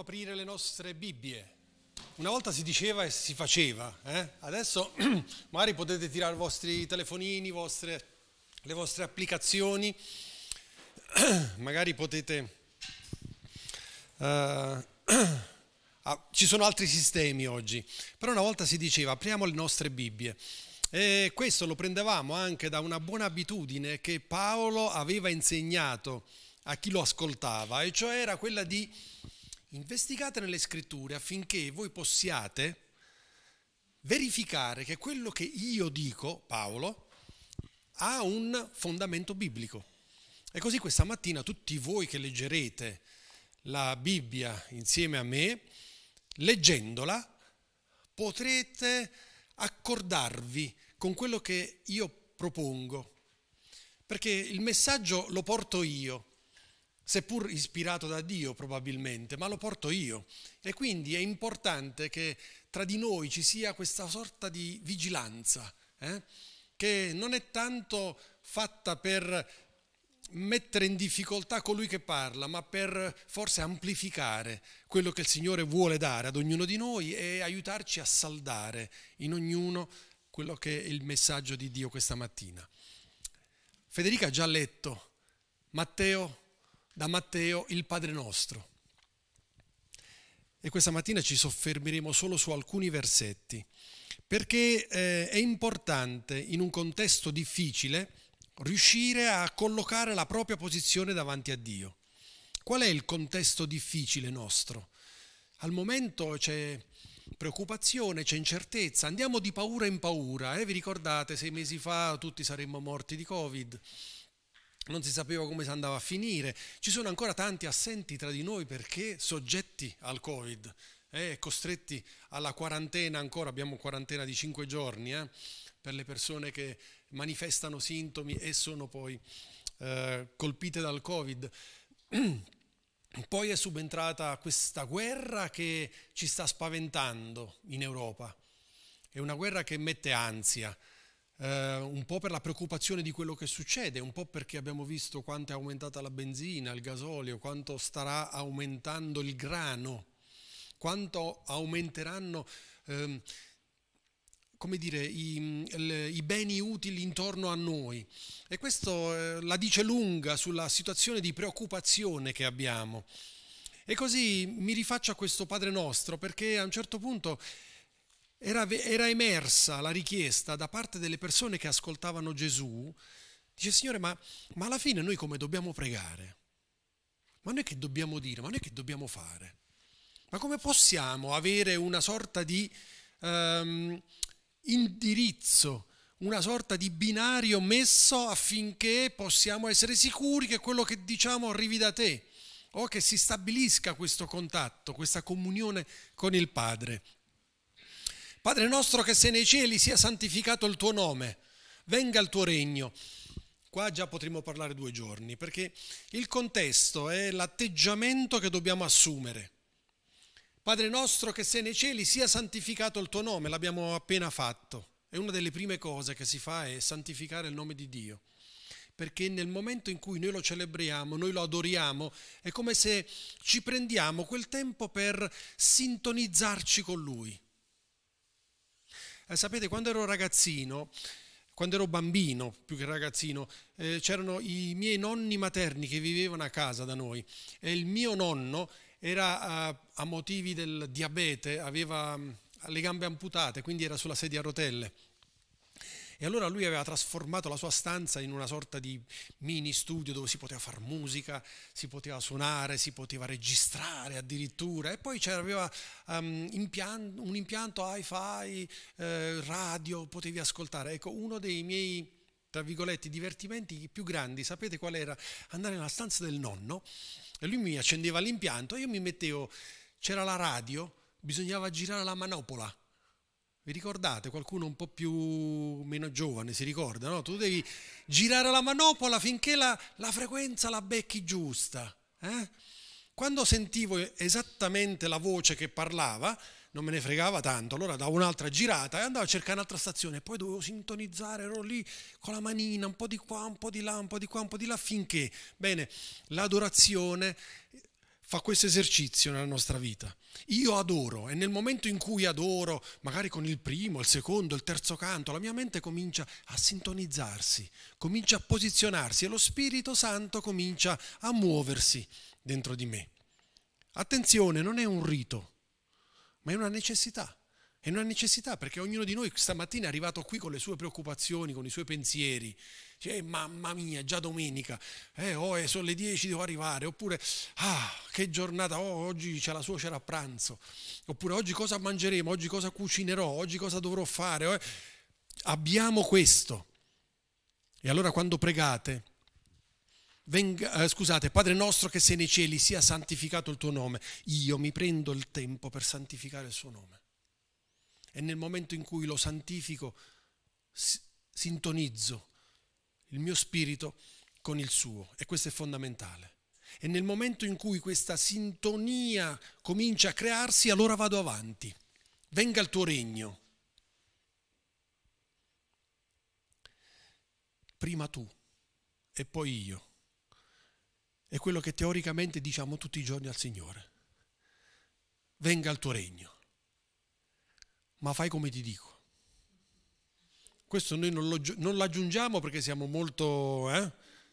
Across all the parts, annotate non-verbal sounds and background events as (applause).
aprire le nostre Bibbie. Una volta si diceva e si faceva, eh? adesso (clears throat) magari potete tirare i vostri telefonini, vostre, le vostre applicazioni, (clears throat) magari potete... Uh, (clears throat) ah, ci sono altri sistemi oggi, però una volta si diceva apriamo le nostre Bibbie. E questo lo prendevamo anche da una buona abitudine che Paolo aveva insegnato a chi lo ascoltava, e cioè era quella di investigate nelle scritture affinché voi possiate verificare che quello che io dico, Paolo, ha un fondamento biblico. E così questa mattina tutti voi che leggerete la Bibbia insieme a me, leggendola, potrete accordarvi con quello che io propongo. Perché il messaggio lo porto io, seppur ispirato da Dio probabilmente, ma lo porto io. E quindi è importante che tra di noi ci sia questa sorta di vigilanza, eh? che non è tanto fatta per mettere in difficoltà colui che parla, ma per forse amplificare quello che il Signore vuole dare ad ognuno di noi e aiutarci a saldare in ognuno quello che è il messaggio di Dio questa mattina. Federica ha già letto Matteo da Matteo il Padre nostro. E questa mattina ci soffermeremo solo su alcuni versetti, perché eh, è importante in un contesto difficile riuscire a collocare la propria posizione davanti a Dio. Qual è il contesto difficile nostro? Al momento c'è preoccupazione, c'è incertezza, andiamo di paura in paura. Eh? Vi ricordate, sei mesi fa tutti saremmo morti di Covid non si sapeva come si andava a finire. Ci sono ancora tanti assenti tra di noi perché soggetti al Covid, eh, costretti alla quarantena ancora, abbiamo quarantena di cinque giorni eh, per le persone che manifestano sintomi e sono poi eh, colpite dal Covid. (clears throat) Poi è subentrata questa guerra che ci sta spaventando in Europa. È una guerra che mette ansia, eh, un po' per la preoccupazione di quello che succede, un po' perché abbiamo visto quanto è aumentata la benzina, il gasolio, quanto starà aumentando il grano, quanto aumenteranno ehm, come dire, i, i, beni utili intorno a noi. E questo eh, la dice lunga sulla situazione di preoccupazione che abbiamo. E così mi rifaccio a questo Padre nostro perché a un certo punto era, era emersa la richiesta da parte delle persone che ascoltavano Gesù, dice Signore, ma, ma alla fine noi come dobbiamo pregare? Ma noi che dobbiamo dire? Ma noi che dobbiamo fare? Ma come possiamo avere una sorta di um, indirizzo, una sorta di binario messo affinché possiamo essere sicuri che quello che diciamo arrivi da te o che si stabilisca questo contatto, questa comunione con il Padre? Padre nostro che sei nei cieli, sia santificato il tuo nome, venga il tuo regno. Qua già potremmo parlare due giorni, perché il contesto è l'atteggiamento che dobbiamo assumere. Padre nostro che sei nei cieli, sia santificato il tuo nome, l'abbiamo appena fatto. E una delle prime cose che si fa è santificare il nome di Dio. Perché nel momento in cui noi lo celebriamo, noi lo adoriamo, è come se ci prendiamo quel tempo per sintonizzarci con Lui eh, sapete, quando ero ragazzino, quando ero bambino, più che ragazzino, eh, c'erano i miei nonni materni che vivevano a casa da noi e il mio nonno era a, a motivi del diabete, aveva mm, le gambe amputate, quindi era sulla sedia a rotelle. E allora lui aveva trasformato la sua stanza in una sorta di mini studio dove si poteva fare musica, si poteva suonare, si poteva registrare addirittura. E poi c'era um, impian- un impianto hi-fi, eh, radio, potevi ascoltare. Ecco, uno dei miei tra virgolette, divertimenti più grandi, sapete qual era? Andare nella stanza del nonno e lui mi accendeva l'impianto e io mi mettevo, c'era la radio, bisognava girare la manopola vi ricordate? Qualcuno un po' più meno giovane si ricorda, no? Tu devi girare la manopola finché la, la frequenza la becchi giusta. Eh? Quando sentivo esattamente la voce che parlava, non me ne fregava tanto, allora davo un'altra girata e andavo a cercare un'altra stazione, poi dovevo sintonizzare, ero lì con la manina, un po' di qua, un po' di là, un po' di qua, un po' di là, finché, bene, l'adorazione fa questo esercizio nella nostra vita. Io adoro e nel momento in cui adoro, magari con il primo, il secondo, il terzo canto, la mia mente comincia a sintonizzarsi, comincia a posizionarsi e lo Spirito Santo comincia a muoversi dentro di me. Attenzione, non è un rito, ma è una necessità. È una necessità perché ognuno di noi stamattina è arrivato qui con le sue preoccupazioni, con i suoi pensieri. Cioè, mamma mia, già domenica, eh, oh, eh, sono le 10, devo arrivare. Oppure, ah, che giornata, oh, oggi c'è la suocera a pranzo. Oppure, oggi cosa mangeremo, oggi cosa cucinerò, oggi cosa dovrò fare. Oh, abbiamo questo. E allora quando pregate, venga, eh, scusate, Padre nostro che sei nei cieli, sia santificato il tuo nome. Io mi prendo il tempo per santificare il suo nome e nel momento in cui lo santifico sintonizzo il mio spirito con il suo e questo è fondamentale. E nel momento in cui questa sintonia comincia a crearsi, allora vado avanti. Venga il tuo regno. Prima tu e poi io. È quello che teoricamente diciamo tutti i giorni al Signore. Venga il tuo regno ma fai come ti dico. Questo noi non, lo, non l'aggiungiamo perché siamo molto eh,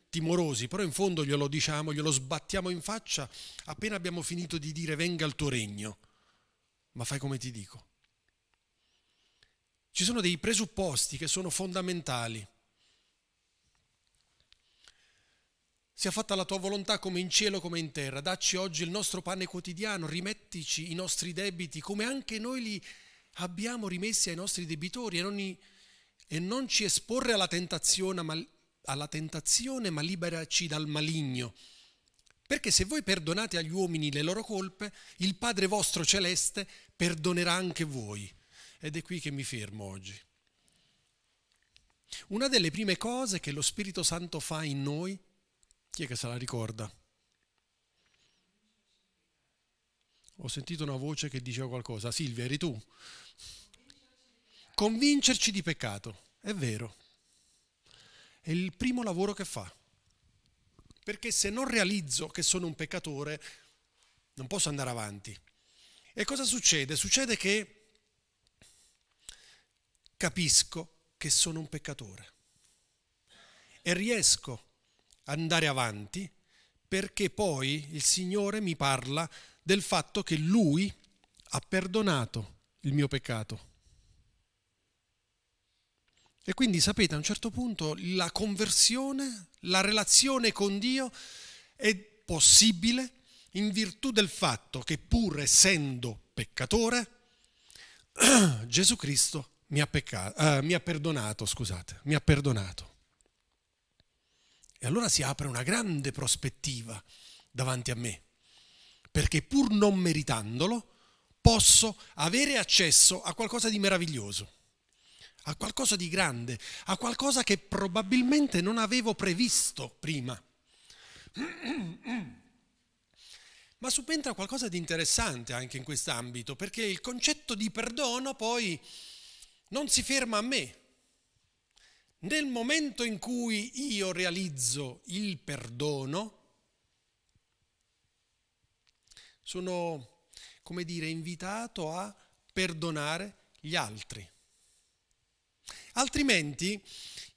timorosi, però in fondo glielo diciamo, glielo sbattiamo in faccia appena abbiamo finito di dire venga il tuo regno, ma fai come ti dico. Ci sono dei presupposti che sono fondamentali. Sia fatta la tua volontà come in cielo come in terra. Dacci oggi il nostro pane quotidiano, rimettici i nostri debiti come anche noi li abbiamo rimessi ai nostri debitori e non, e non ci esporre alla tentazione, ma, alla tentazione, ma liberaci dal maligno. Perché se voi perdonate agli uomini le loro colpe, il Padre vostro celeste perdonerà anche voi. Ed è qui che mi fermo oggi. Una delle prime cose che lo Spirito Santo fa in noi, chi è che se la ricorda? Ho sentito una voce che diceva qualcosa. Silvia, eri tu? Convincerci di peccato, è vero. È il primo lavoro che fa. Perché se non realizzo che sono un peccatore, non posso andare avanti. E cosa succede? Succede che capisco che sono un peccatore e riesco ad andare avanti perché poi il Signore mi parla del fatto che Lui ha perdonato il mio peccato. E quindi sapete, a un certo punto la conversione, la relazione con Dio è possibile in virtù del fatto che pur essendo peccatore, (clears throat) Gesù Cristo mi ha, peccato, uh, mi ha perdonato, scusate, mi ha perdonato. E allora si apre una grande prospettiva davanti a me, perché pur non meritandolo, posso avere accesso a qualcosa di meraviglioso a qualcosa di grande, a qualcosa che probabilmente non avevo previsto prima. (clears throat) Ma subentra qualcosa di interessante anche in quest'ambito, perché il concetto di perdono poi non si ferma a me. Nel momento in cui io realizzo il perdono, sono, come dire, invitato a perdonare gli altri. Altrimenti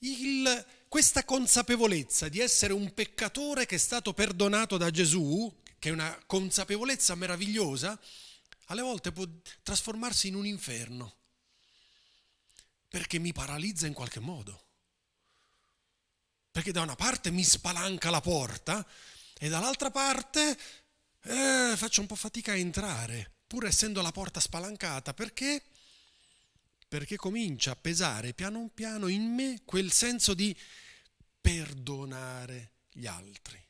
il, questa consapevolezza di essere un peccatore che è stato perdonato da Gesù, che è una consapevolezza meravigliosa, alle volte può trasformarsi in un inferno, perché mi paralizza in qualche modo. Perché da una parte mi spalanca la porta e dall'altra parte eh, faccio un po' fatica a entrare, pur essendo la porta spalancata, perché? perché comincia a pesare piano piano in me quel senso di perdonare gli altri.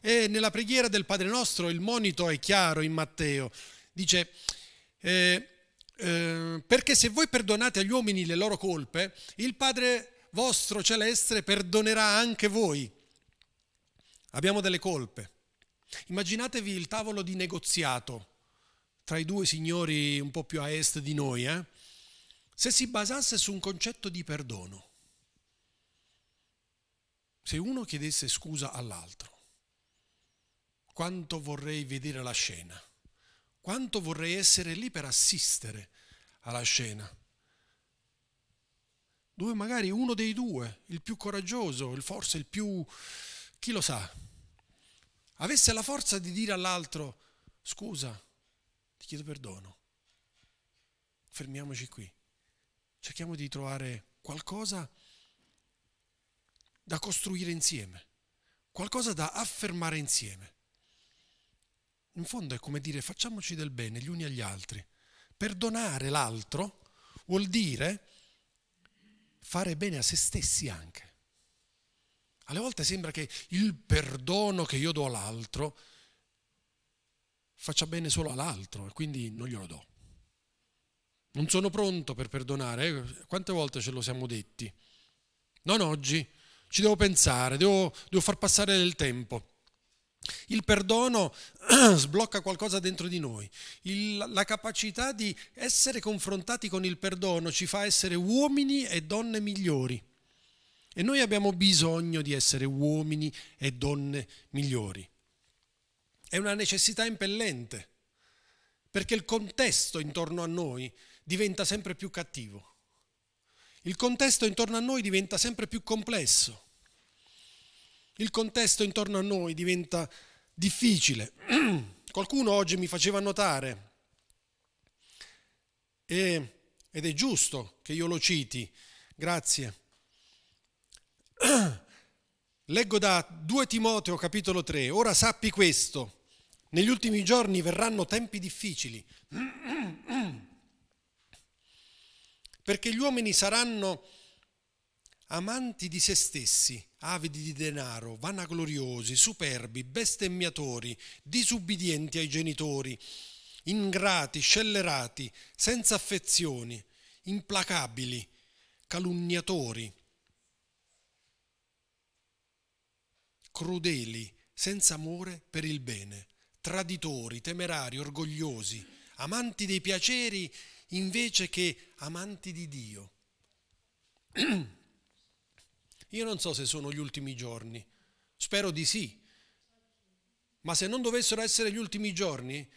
E nella preghiera del Padre nostro il monito è chiaro in Matteo, dice, eh, eh, perché se voi perdonate agli uomini le loro colpe, il Padre vostro celeste perdonerà anche voi. Abbiamo delle colpe. Immaginatevi il tavolo di negoziato tra i due signori un po' più a est di noi, eh? se si basasse su un concetto di perdono, se uno chiedesse scusa all'altro, quanto vorrei vedere la scena, quanto vorrei essere lì per assistere alla scena, dove magari uno dei due, il più coraggioso, forse il più, chi lo sa, avesse la forza di dire all'altro, scusa, ti chiedo perdono, fermiamoci qui, cerchiamo di trovare qualcosa da costruire insieme, qualcosa da affermare insieme. In fondo è come dire facciamoci del bene gli uni agli altri. Perdonare l'altro vuol dire fare bene a se stessi anche. Alle volte sembra che il perdono che io do all'altro faccia bene solo all'altro e quindi non glielo do. Non sono pronto per perdonare. Eh? Quante volte ce lo siamo detti? Non oggi, ci devo pensare, devo, devo far passare del tempo. Il perdono (clears throat) sblocca qualcosa dentro di noi. Il, la capacità di essere confrontati con il perdono ci fa essere uomini e donne migliori. E noi abbiamo bisogno di essere uomini e donne migliori. È una necessità impellente, perché il contesto intorno a noi diventa sempre più cattivo. Il contesto intorno a noi diventa sempre più complesso il contesto intorno a noi diventa difficile. (clears throat) Qualcuno oggi mi faceva notare, ed è giusto che io lo citi, grazie. (clears throat) Leggo da 2 Timoteo capitolo 3, ora sappi questo, negli ultimi giorni verranno tempi difficili, (clears throat) perché gli uomini saranno amanti di se stessi, avidi di denaro, vanagloriosi, superbi, bestemmiatori, disubbidienti ai genitori, ingrati, scellerati, senza affezioni, implacabili, calunniatori, crudeli, senza amore per il bene, traditori, temerari, orgogliosi, amanti dei piaceri invece che amanti di Dio. (clears throat) Io non so se sono gli ultimi giorni, spero di sì, ma se non dovessero essere gli ultimi giorni,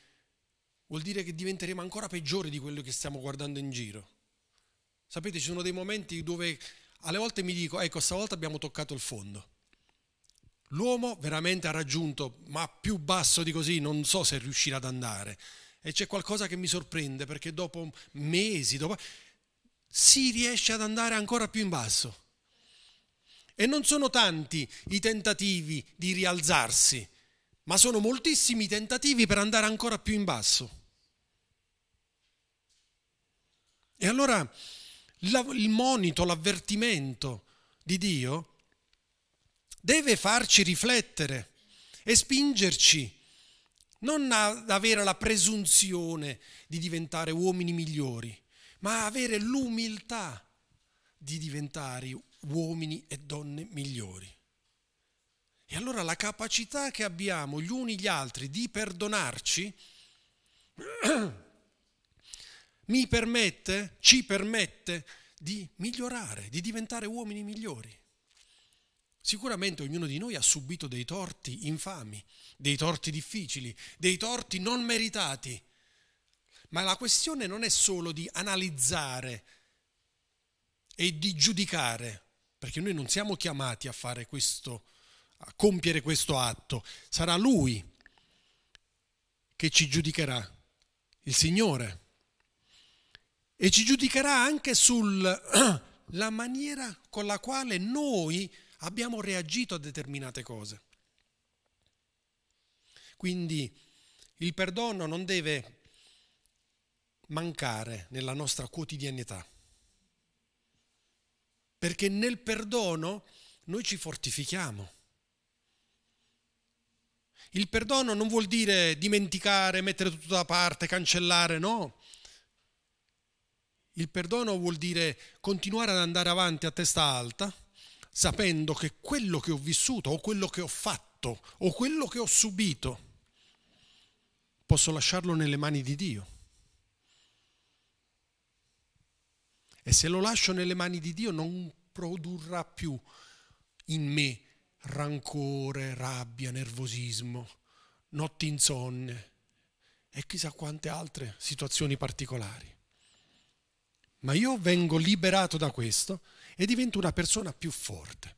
vuol dire che diventeremo ancora peggiori di quello che stiamo guardando in giro. Sapete, ci sono dei momenti dove alle volte mi dico, ecco, stavolta abbiamo toccato il fondo. L'uomo veramente ha raggiunto, ma più basso di così non so se riuscirà ad andare. E c'è qualcosa che mi sorprende perché dopo mesi, dopo, si riesce ad andare ancora più in basso. E non sono tanti i tentativi di rialzarsi, ma sono moltissimi i tentativi per andare ancora più in basso. E allora il monito, l'avvertimento di Dio deve farci riflettere e spingerci non ad avere la presunzione di diventare uomini migliori, ma avere l'umiltà di diventare uomini e donne migliori. E allora la capacità che abbiamo gli uni gli altri di perdonarci (clears throat) mi permette, ci permette di migliorare, di diventare uomini migliori. Sicuramente ognuno di noi ha subito dei torti infami, dei torti difficili, dei torti non meritati. Ma la questione non è solo di analizzare e di giudicare, perché noi non siamo chiamati a fare questo, a compiere questo atto, sarà Lui che ci giudicherà, il Signore, e ci giudicherà anche sulla (clears throat) maniera con la quale noi abbiamo reagito a determinate cose. Quindi il perdono non deve mancare nella nostra quotidianità perché nel perdono noi ci fortifichiamo. Il perdono non vuol dire dimenticare, mettere tutto da parte, cancellare, no. Il perdono vuol dire continuare ad andare avanti a testa alta, sapendo che quello che ho vissuto o quello che ho fatto o quello che ho subito, posso lasciarlo nelle mani di Dio. E se lo lascio nelle mani di Dio non produrrà più in me rancore, rabbia, nervosismo. notti insonne e chissà quante altre situazioni particolari. Ma io vengo liberato da questo e divento una persona più forte.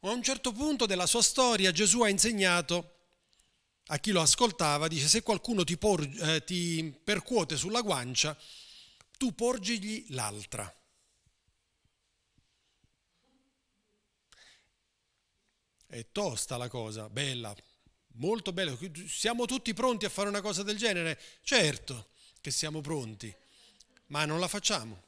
A un certo punto della sua storia Gesù ha insegnato a chi lo ascoltava, dice se qualcuno ti, por- eh, ti percuote sulla guancia, tu porgigli l'altra. È tosta la cosa, bella, molto bella. Siamo tutti pronti a fare una cosa del genere? Certo che siamo pronti, ma non la facciamo.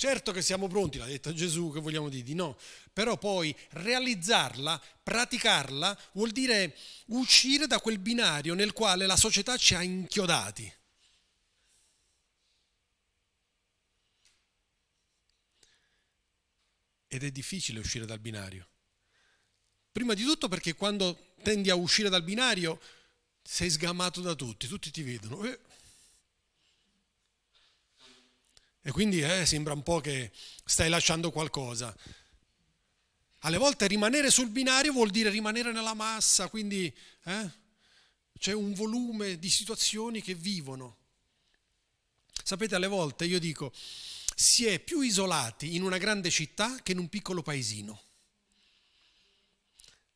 Certo che siamo pronti, l'ha detto Gesù, che vogliamo dire di no, però poi realizzarla, praticarla, vuol dire uscire da quel binario nel quale la società ci ha inchiodati. Ed è difficile uscire dal binario. Prima di tutto perché quando tendi a uscire dal binario sei sgamato da tutti, tutti ti vedono. Eh, E quindi eh, sembra un po' che stai lasciando qualcosa. Alle volte rimanere sul binario vuol dire rimanere nella massa, quindi eh, c'è un volume di situazioni che vivono. Sapete, alle volte io dico, si è più isolati in una grande città che in un piccolo paesino.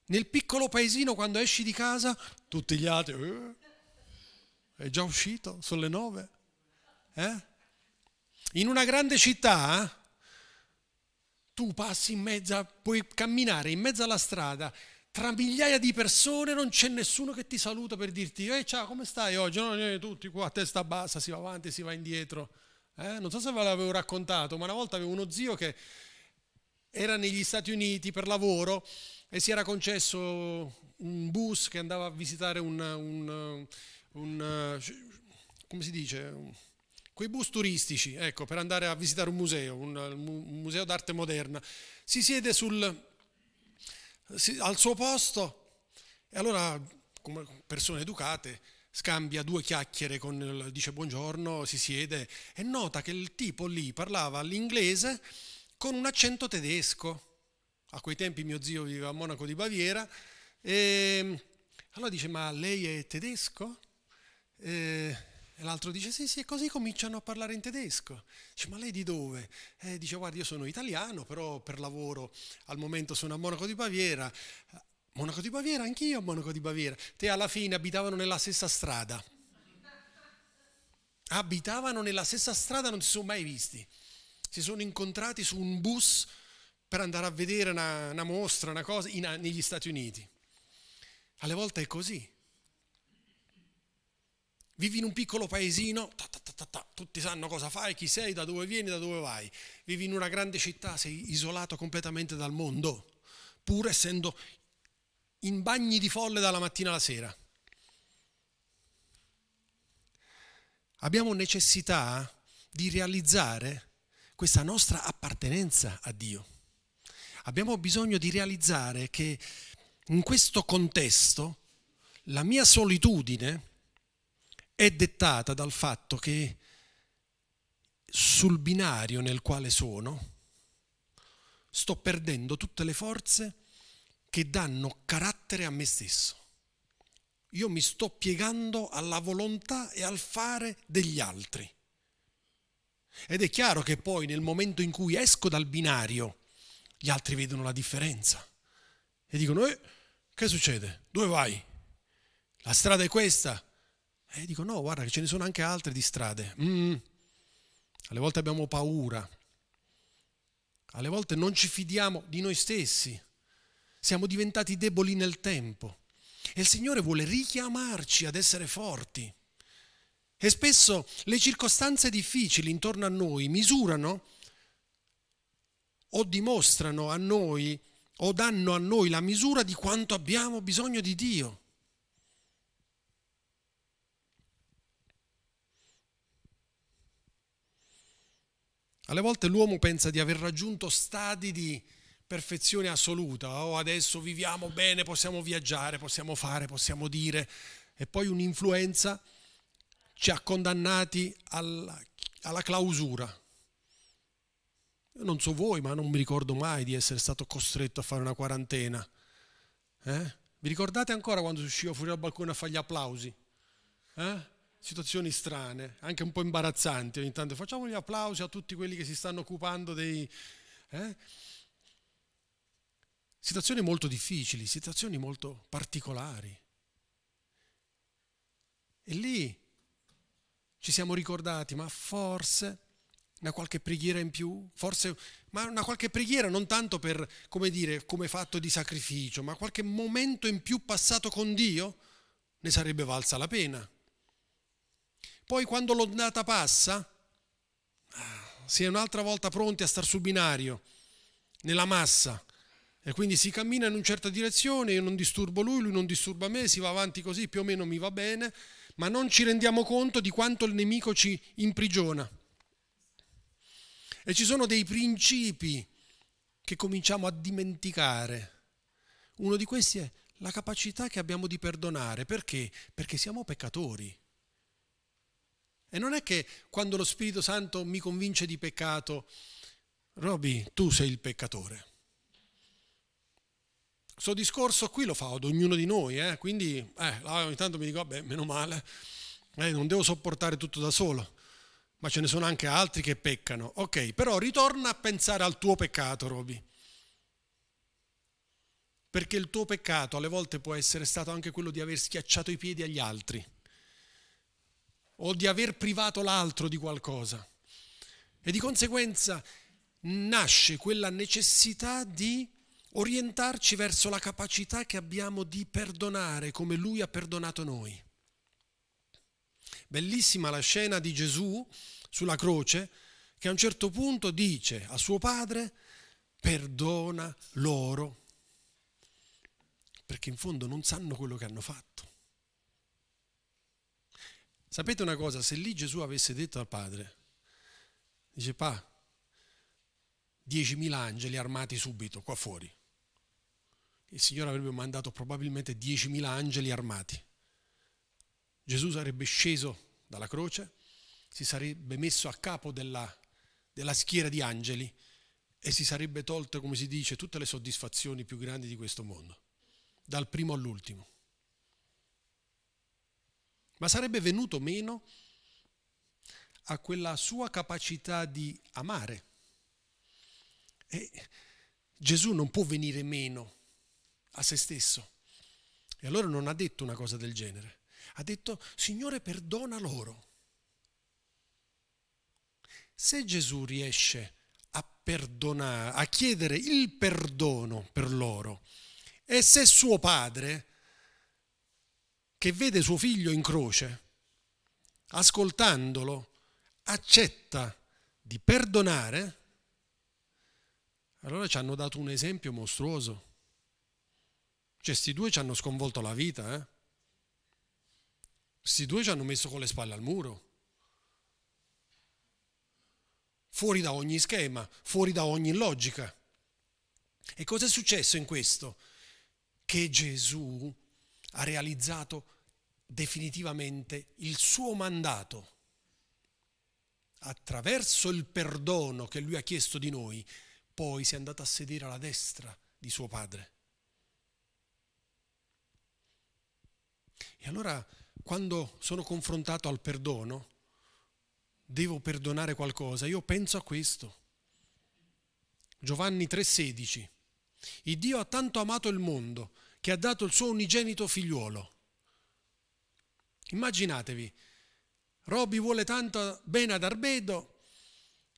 Nel piccolo paesino, quando esci di casa, tutti gli altri, eh, è già uscito, sono le nove. Eh? In una grande città tu passi in mezzo, puoi camminare in mezzo alla strada tra migliaia di persone, non c'è nessuno che ti saluta per dirti ehi ciao come stai oggi? No, no, tutti qua a testa bassa, si va avanti, si va indietro. Eh? Non so se ve l'avevo raccontato, ma una volta avevo uno zio che era negli Stati Uniti per lavoro e si era concesso un bus che andava a visitare un, un, un come si dice? Quei bus turistici, ecco, per andare a visitare un museo, un, un museo d'arte moderna, si siede sul, si, al suo posto e allora, come persone educate, scambia due chiacchiere con dice buongiorno, si siede e nota che il tipo lì parlava l'inglese con un accento tedesco. A quei tempi mio zio viveva a Monaco di Baviera e allora dice ma lei è tedesco? E, e l'altro dice sì, sì, e così cominciano a parlare in tedesco. Dice, ma lei di dove? Eh, dice, guarda, io sono italiano, però per lavoro al momento sono a Monaco di Baviera. Monaco di Baviera, anch'io a Monaco di Baviera. Te alla fine abitavano nella stessa strada. Abitavano nella stessa strada, non si sono mai visti. Si sono incontrati su un bus per andare a vedere una, una mostra, una cosa, in, negli Stati Uniti. Alle volte è così. Vivi in un piccolo paesino, ta, ta, ta, tutti sanno cosa fai, chi sei, da dove vieni, da dove vai. Vivi in una grande città, sei isolato completamente dal mondo, pur essendo in bagni di folle dalla mattina alla sera. Abbiamo necessità di realizzare questa nostra appartenenza a Dio. Abbiamo bisogno di realizzare che in questo contesto la mia solitudine è dettata dal fatto che sul binario nel quale sono sto perdendo tutte le forze che danno carattere a me stesso. Io mi sto piegando alla volontà e al fare degli altri. Ed è chiaro che poi nel momento in cui esco dal binario, gli altri vedono la differenza e dicono, eh, che succede? Dove vai? La strada è questa? E dico no, guarda che ce ne sono anche altre di strade. Mm. Alle volte abbiamo paura, alle volte non ci fidiamo di noi stessi, siamo diventati deboli nel tempo e il Signore vuole richiamarci ad essere forti. E spesso le circostanze difficili intorno a noi misurano o dimostrano a noi o danno a noi la misura di quanto abbiamo bisogno di Dio. Alle volte l'uomo pensa di aver raggiunto stadi di perfezione assoluta, oh adesso viviamo bene, possiamo viaggiare, possiamo fare, possiamo dire, e poi un'influenza ci ha condannati alla, alla clausura. Io non so voi, ma non mi ricordo mai di essere stato costretto a fare una quarantena. Eh? Vi ricordate ancora quando si usciva fuori dal balcone a fare gli applausi? Eh? Situazioni strane, anche un po' imbarazzanti ogni tanto. Facciamo gli applausi a tutti quelli che si stanno occupando dei... Eh? Situazioni molto difficili, situazioni molto particolari. E lì ci siamo ricordati, ma forse una qualche preghiera in più, forse, ma una qualche preghiera non tanto per, come dire, come fatto di sacrificio, ma qualche momento in più passato con Dio ne sarebbe valsa la pena. Poi quando l'ondata passa, si è un'altra volta pronti a star sul binario, nella massa, e quindi si cammina in una certa direzione, io non disturbo lui, lui non disturba me, si va avanti così, più o meno mi va bene, ma non ci rendiamo conto di quanto il nemico ci imprigiona. E ci sono dei principi che cominciamo a dimenticare. Uno di questi è la capacità che abbiamo di perdonare. Perché? Perché siamo peccatori. E non è che quando lo Spirito Santo mi convince di peccato, Roby, tu sei il peccatore. Questo discorso qui lo fa ad ognuno di noi, eh? quindi eh, ogni tanto mi dico, vabbè, meno male, eh, non devo sopportare tutto da solo ma ce ne sono anche altri che peccano. Ok, però ritorna a pensare al tuo peccato, Roby. Perché il tuo peccato alle volte può essere stato anche quello di aver schiacciato i piedi agli altri o di aver privato l'altro di qualcosa. E di conseguenza nasce quella necessità di orientarci verso la capacità che abbiamo di perdonare come lui ha perdonato noi. Bellissima la scena di Gesù sulla croce che a un certo punto dice a suo padre perdona loro perché in fondo non sanno quello che hanno fatto. Sapete una cosa, se lì Gesù avesse detto al padre, dice pa, 10.000 angeli armati subito qua fuori, il Signore avrebbe mandato probabilmente 10.000 angeli armati. Gesù sarebbe sceso dalla croce, si sarebbe messo a capo della, della schiera di angeli e si sarebbe tolto, come si dice, tutte le soddisfazioni più grandi di questo mondo, dal primo all'ultimo. Ma sarebbe venuto meno a quella sua capacità di amare. E Gesù non può venire meno a se stesso. E allora non ha detto una cosa del genere. Ha detto, Signore, perdona loro se Gesù riesce a perdonare, a chiedere il perdono per loro, e se suo padre, che vede suo figlio in croce, ascoltandolo, accetta di perdonare, allora ci hanno dato un esempio mostruoso. Cioè, sti due ci hanno sconvolto la vita, eh? Sti due ci hanno messo con le spalle al muro fuori da ogni schema, fuori da ogni logica. E cosa è successo in questo? Che Gesù ha realizzato definitivamente il suo mandato. Attraverso il perdono che lui ha chiesto di noi, poi si è andato a sedere alla destra di suo padre. E allora, quando sono confrontato al perdono, devo perdonare qualcosa, io penso a questo. Giovanni 3:16. Il Dio ha tanto amato il mondo che ha dato il suo unigenito figliuolo. Immaginatevi, Robby vuole tanto bene ad Arbedo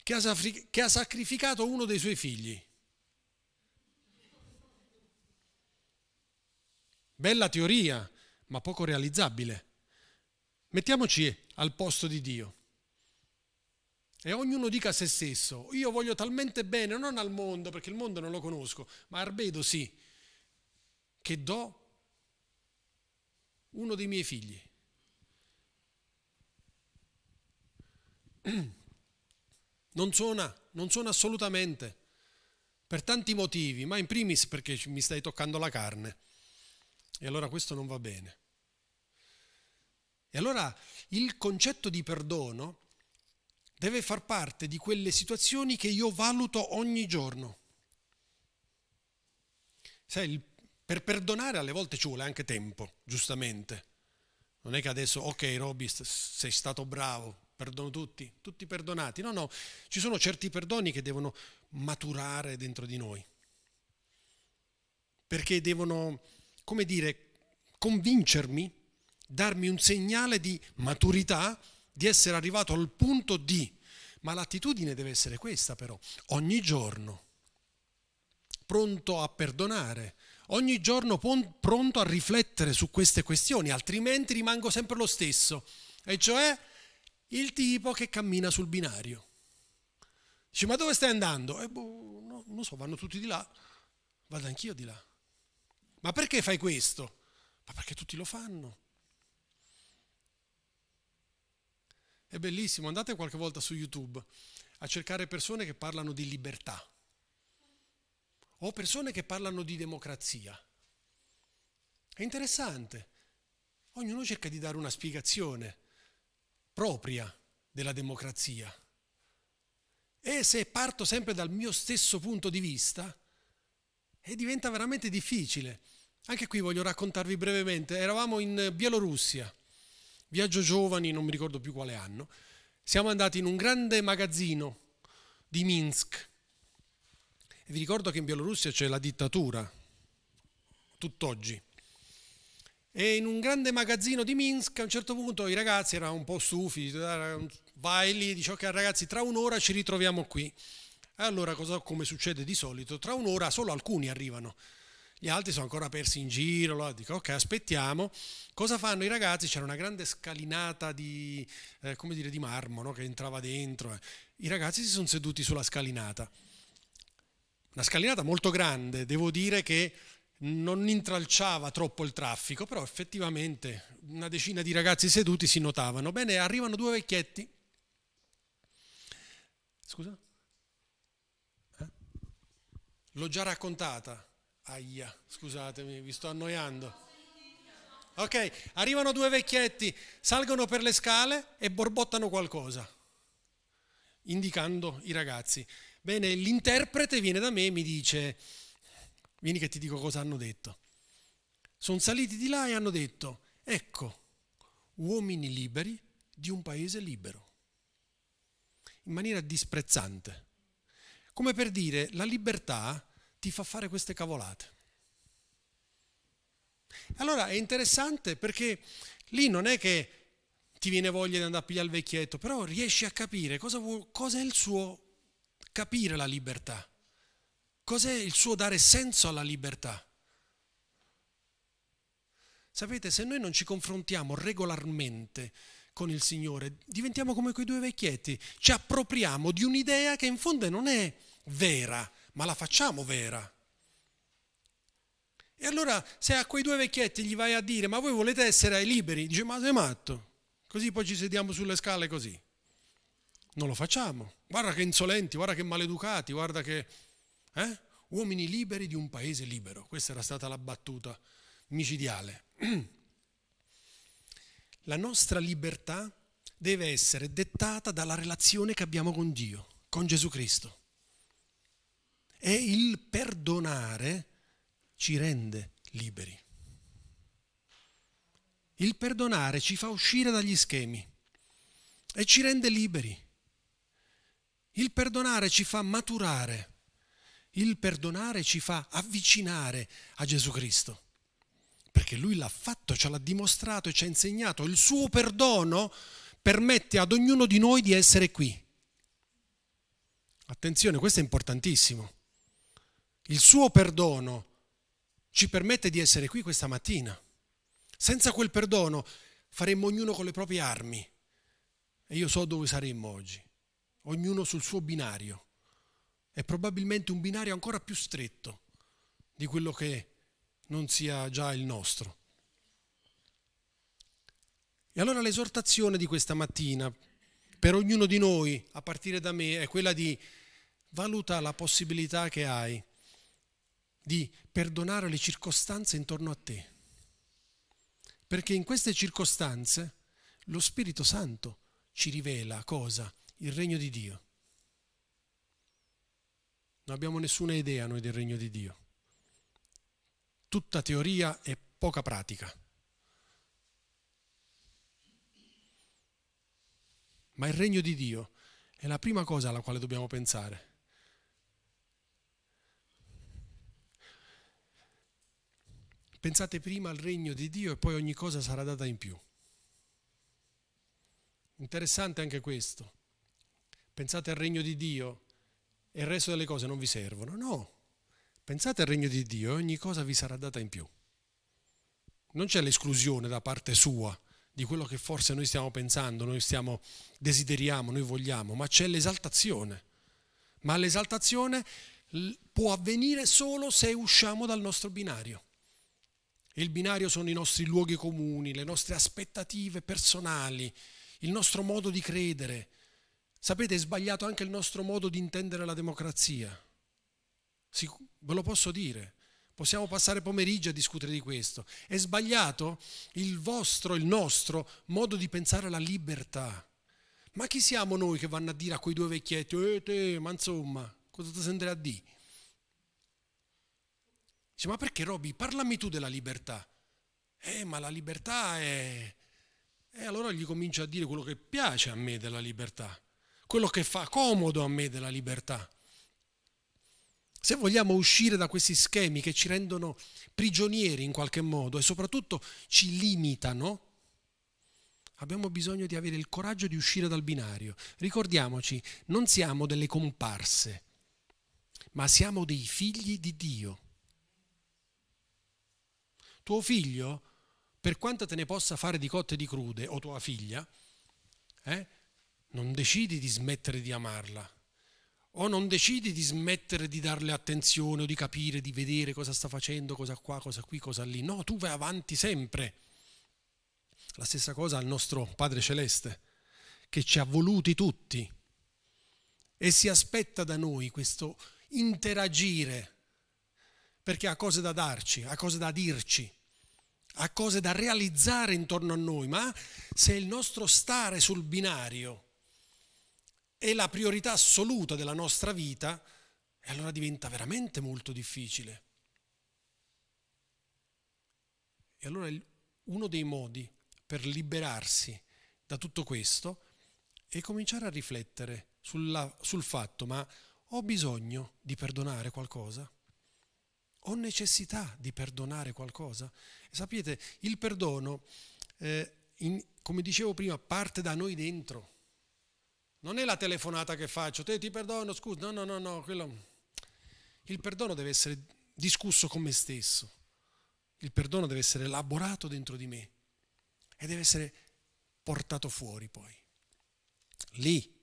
che ha, che ha sacrificato uno dei suoi figli. Bella teoria, ma poco realizzabile. Mettiamoci al posto di Dio. E ognuno dica a se stesso, io voglio talmente bene, non al mondo, perché il mondo non lo conosco, ma Arbedo sì, che do uno dei miei figli. (clears throat) Non suona, non suona assolutamente, per tanti motivi, ma in primis perché mi stai toccando la carne. E allora questo non va bene. E allora il concetto di perdono deve far parte di quelle situazioni che io valuto ogni giorno. Sai, Per perdonare alle volte ci vuole anche tempo, giustamente. Non è che adesso, ok Roby, sei stato bravo, perdono tutti, tutti perdonati. No, no, ci sono certi perdoni che devono maturare dentro di noi. Perché devono, come dire, convincermi, darmi un segnale di maturità, di essere arrivato al punto di. Ma l'attitudine deve essere questa però, ogni giorno, pronto a perdonare, ogni giorno pronto a riflettere su queste questioni, altrimenti rimango sempre lo stesso, e cioè il tipo che cammina sul binario. Dice, ma dove stai andando? Eh, boh, no, non so, vanno tutti di là, vado anch'io di là. Ma perché fai questo? Ma perché tutti lo fanno. È bellissimo, andate qualche volta su YouTube a cercare persone che parlano di libertà o persone che parlano di democrazia. È interessante. Ognuno cerca di dare una spiegazione propria della democrazia. E se parto sempre dal mio stesso punto di vista, diventa veramente difficile. Anche qui voglio raccontarvi brevemente. Eravamo in Bielorussia, viaggio giovani, non mi ricordo più quale anno. Siamo andati in un grande magazzino di Minsk, e vi ricordo che in Bielorussia c'è la dittatura, tutt'oggi. E in un grande magazzino di Minsk a un certo punto i ragazzi erano un po' stufi, vai lì dice ok ragazzi tra un'ora ci ritroviamo qui. E allora cosa, come succede di solito? Tra un'ora solo alcuni arrivano, gli altri sono ancora persi in giro, dico ok aspettiamo. Cosa fanno i ragazzi? C'era una grande scalinata di, eh, dire, di marmo no? che entrava dentro. Eh. I ragazzi si sono seduti sulla scalinata una scalinata molto grande, devo dire che non intralciava troppo il traffico, però effettivamente una decina di ragazzi seduti si notavano. Bene, arrivano due vecchietti. Scusa? Eh? L'ho già raccontata. Aia, scusatemi, vi sto annoiando. Ok, arrivano due vecchietti, salgono per le scale e borbottano qualcosa, indicando i ragazzi. Bene, l'interprete viene da me e mi dice, vieni che ti dico cosa hanno detto. Sono saliti di là e hanno detto, ecco, uomini liberi di un paese libero, in maniera disprezzante, come per dire la libertà ti fa fare queste cavolate. Allora è interessante perché lì non è che ti viene voglia di andare a pigliare il vecchietto, però riesci a capire cosa, cosa è il suo capire la libertà. Cos'è il suo dare senso alla libertà? Sapete, se noi non ci confrontiamo regolarmente con il Signore, diventiamo come quei due vecchietti, ci appropriamo di un'idea che in fondo non è vera, ma la facciamo vera. E allora se a quei due vecchietti gli vai a dire ma voi volete essere liberi, dice ma sei matto, così poi ci sediamo sulle scale così. Non lo facciamo. Guarda che insolenti, guarda che maleducati, guarda che... Eh? Uomini liberi di un paese libero. Questa era stata la battuta micidiale. (clears throat) La nostra libertà deve essere dettata dalla relazione che abbiamo con Dio, con Gesù Cristo. E il perdonare ci rende liberi. Il perdonare ci fa uscire dagli schemi e ci rende liberi. Il perdonare ci fa maturare, il perdonare ci fa avvicinare a Gesù Cristo, perché Lui l'ha fatto, ce l'ha dimostrato e ci ha insegnato. Il suo perdono permette ad ognuno di noi di essere qui. Attenzione, questo è importantissimo. Il suo perdono ci permette di essere qui questa mattina. Senza quel perdono faremmo ognuno con le proprie armi. E io so dove saremmo oggi ognuno sul suo binario. È probabilmente un binario ancora più stretto di quello che non sia già il nostro. E allora l'esortazione di questa mattina per ognuno di noi, a partire da me, è quella di valuta la possibilità che hai di perdonare le circostanze intorno a te. Perché in queste circostanze lo Spirito Santo ci rivela cosa? il regno di Dio. Non abbiamo nessuna idea noi del regno di Dio. tutta teoria e poca pratica. Ma il regno di Dio è la prima cosa alla quale dobbiamo pensare. Pensate prima al regno di Dio e poi ogni cosa sarà data in più. Interessante anche questo. Pensate al regno di Dio e il resto delle cose non vi servono. No, pensate al regno di Dio e ogni cosa vi sarà data in più. Non c'è l'esclusione da parte sua di quello che forse noi stiamo pensando, noi stiamo, desideriamo, noi vogliamo, ma c'è l'esaltazione. Ma l'esaltazione può avvenire solo se usciamo dal nostro binario. Il binario sono i nostri luoghi comuni, le nostre aspettative personali, il nostro modo di credere. Sapete, è sbagliato anche il nostro modo di intendere la democrazia. Ve lo posso dire. Possiamo passare pomeriggio a discutere di questo. È sbagliato il vostro, il nostro modo di pensare alla libertà. Ma chi siamo noi che vanno a dire a quei due vecchietti, eh te, ma insomma, cosa ti sembra a dire? Dice, ma perché Roby, parlami tu della libertà. Eh, ma la libertà è... E allora gli comincio a dire quello che piace a me della libertà, quello che fa comodo a me della libertà. Se vogliamo uscire da questi schemi che ci rendono prigionieri in qualche modo e soprattutto ci limitano, abbiamo bisogno di avere il coraggio di uscire dal binario. Ricordiamoci, non siamo delle comparse, ma siamo dei figli di Dio. Tuo figlio, per quanto te ne possa fare di cotte e di crude, o tua figlia, eh, non decidi di smettere di amarla o non decidi di smettere di darle attenzione o di capire, di vedere cosa sta facendo, cosa qua, cosa qui, cosa lì. No, tu vai avanti sempre. La stessa cosa al nostro Padre Celeste, che ci ha voluti tutti e si aspetta da noi questo interagire, perché ha cose da darci, ha cose da dirci, ha cose da realizzare intorno a noi, ma se il nostro stare sul binario è la priorità assoluta della nostra vita, e allora diventa veramente molto difficile. E allora uno dei modi per liberarsi da tutto questo è cominciare a riflettere sulla, sul fatto, ma ho bisogno di perdonare qualcosa? Ho necessità di perdonare qualcosa? E sapete, il perdono, eh, in, come dicevo prima, parte da noi dentro non è la telefonata che faccio, te ti perdono, scusa, no, no, no, no, quello... Il perdono deve essere discusso con me stesso. Il perdono deve essere elaborato dentro di me e deve essere portato fuori poi. Lì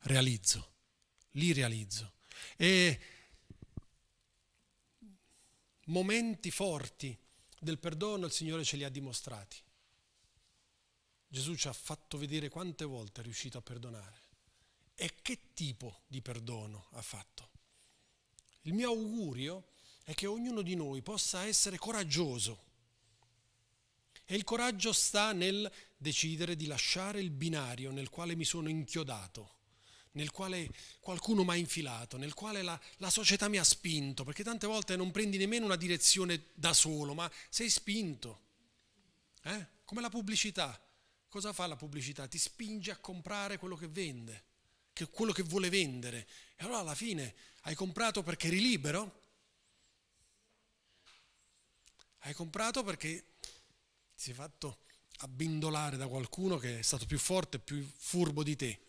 realizzo, lì realizzo. E momenti forti del perdono il Signore ce li ha dimostrati. Gesù ci ha fatto vedere quante volte è riuscito a perdonare e che tipo di perdono ha fatto. Il mio augurio è che ognuno di noi possa essere coraggioso. E il coraggio sta nel decidere di lasciare il binario nel quale mi sono inchiodato, nel quale qualcuno mi ha infilato, nel quale la, la, società mi ha spinto, perché tante volte non prendi nemmeno una direzione da solo, ma sei spinto. Eh? Come la pubblicità. Cosa fa la pubblicità? Ti spinge a comprare quello che vende che quello che vuole vendere. E allora alla fine hai comprato perché eri libero? Hai comprato perché ti sei fatto abbindolare da qualcuno che è stato più forte, più furbo di te.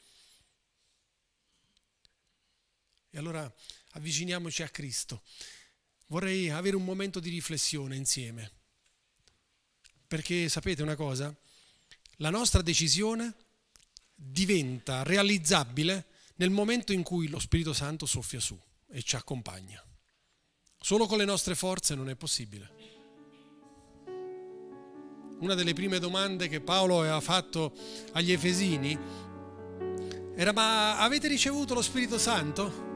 E allora avviciniamoci a Cristo. Vorrei avere un momento di riflessione insieme. Perché sapete una cosa? La nostra decisione diventa realizzabile nel momento in cui lo Spirito Santo soffia su e ci accompagna. Solo con le nostre forze non è possibile. Una delle prime domande che Paolo aveva fatto agli Efesini era ma avete ricevuto lo Spirito Santo?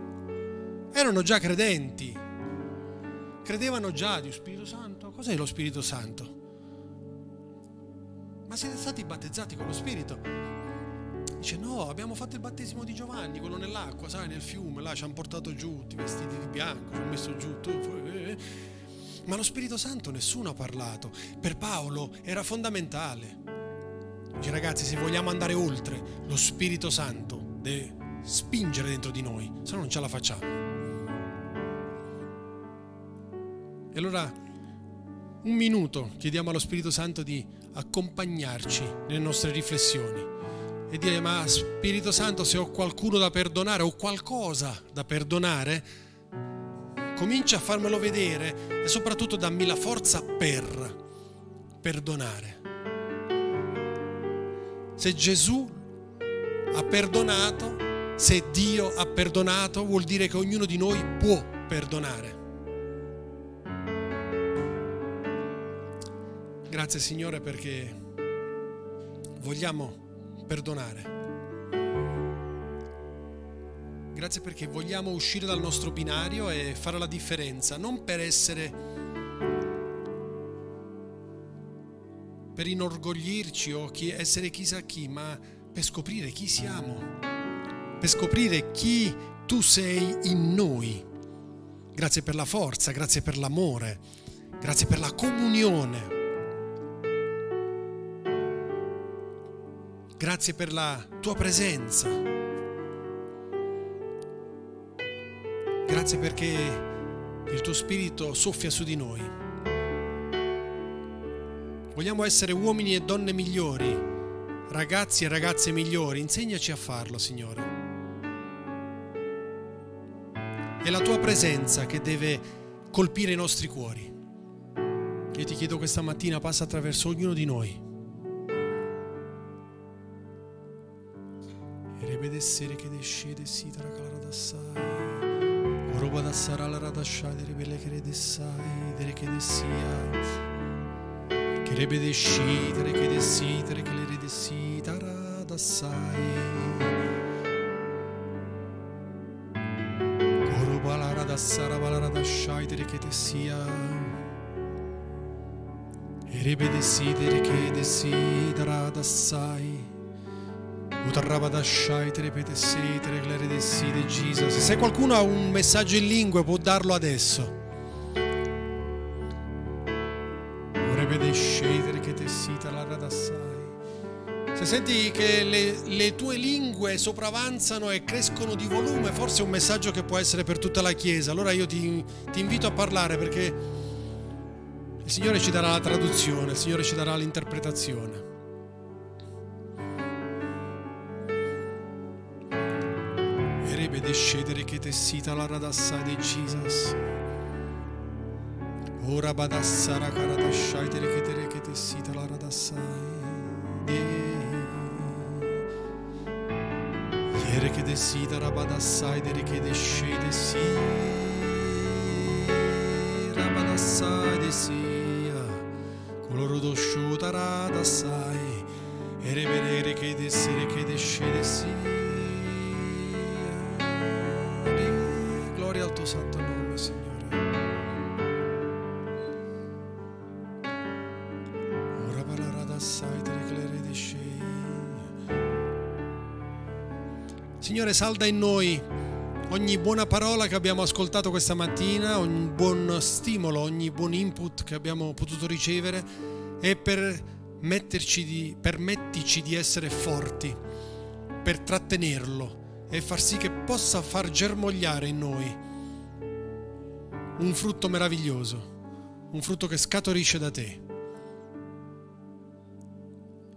Erano già credenti, credevano già di Spirito Santo. Cos'è lo Spirito Santo? Ma siete stati battezzati con lo Spirito? Dice no, abbiamo fatto il battesimo di Giovanni, quello nell'acqua, sai, nel fiume, là ci hanno portato giù, tutti vestiti di bianco, ci hanno messo giù. Tu, eh, eh. Ma lo Spirito Santo nessuno ha parlato. Per Paolo era fondamentale. Dice ragazzi, se vogliamo andare oltre, lo Spirito Santo deve spingere dentro di noi, se no non ce la facciamo. E allora un minuto chiediamo allo Spirito Santo di accompagnarci nelle nostre riflessioni e dire ma Spirito Santo se ho qualcuno da perdonare o qualcosa da perdonare, comincia a farmelo vedere e soprattutto dammi la forza per perdonare. Se Gesù ha perdonato, se Dio ha perdonato, vuol dire che ognuno di noi può perdonare. Grazie Signore perché vogliamo perdonare. Grazie perché vogliamo uscire dal nostro binario e fare la differenza, non per essere per inorgoglirci o chi, essere chissà chi, ma per scoprire chi siamo, per scoprire chi tu sei in noi. Grazie per la forza, grazie per l'amore, grazie per la comunione. Grazie per la tua presenza. Grazie perché il tuo spirito soffia su di noi. Vogliamo essere uomini e donne migliori, ragazzi e ragazze migliori. Insegnaci a farlo, Signore. È la tua presenza che deve colpire i nostri cuori. Io ti chiedo questa mattina, passa attraverso ognuno di noi. Rebedessere che descede sitara calaraдаssai. Oroba da sarala radashai, rebele che redessai, dere che dessia. Che rebedescitere che dessitere che le redessitara dassai. Oroba la radassara balaradashai, dere che dessia. E rebedessidere che dessidara dassai. Se qualcuno ha un messaggio in lingue può darlo adesso. Se senti che le, le, tue lingue sopravanzano e crescono di volume, forse è un messaggio che può essere per tutta la Chiesa. Allora io ti, ti invito a parlare perché il Signore ci darà la traduzione, il Signore ci darà l'interpretazione. Descedere che te sita la radassa di Jesus. Ora badassara karadashai tere che tere che te sita la radassai. Iere che te sita rabadassai tere che descede si. Rabadassai de sia. Coloro dosciuta radassai. Ere vedere che desere che descede si. Signore, salda in noi ogni buona parola che abbiamo ascoltato questa mattina, ogni buon stimolo, ogni buon input che abbiamo potuto ricevere e per di, permettici di essere forti, per trattenerlo e far sì che possa far germogliare in noi un frutto meraviglioso, un frutto che scaturisce da te.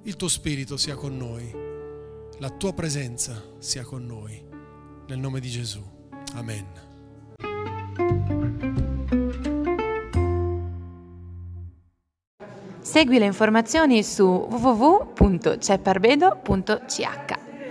Il tuo spirito sia con noi, la tua presenza sia con noi, nel nome di Gesù. Amen. Segui le informazioni su www.cepparbedo.ch.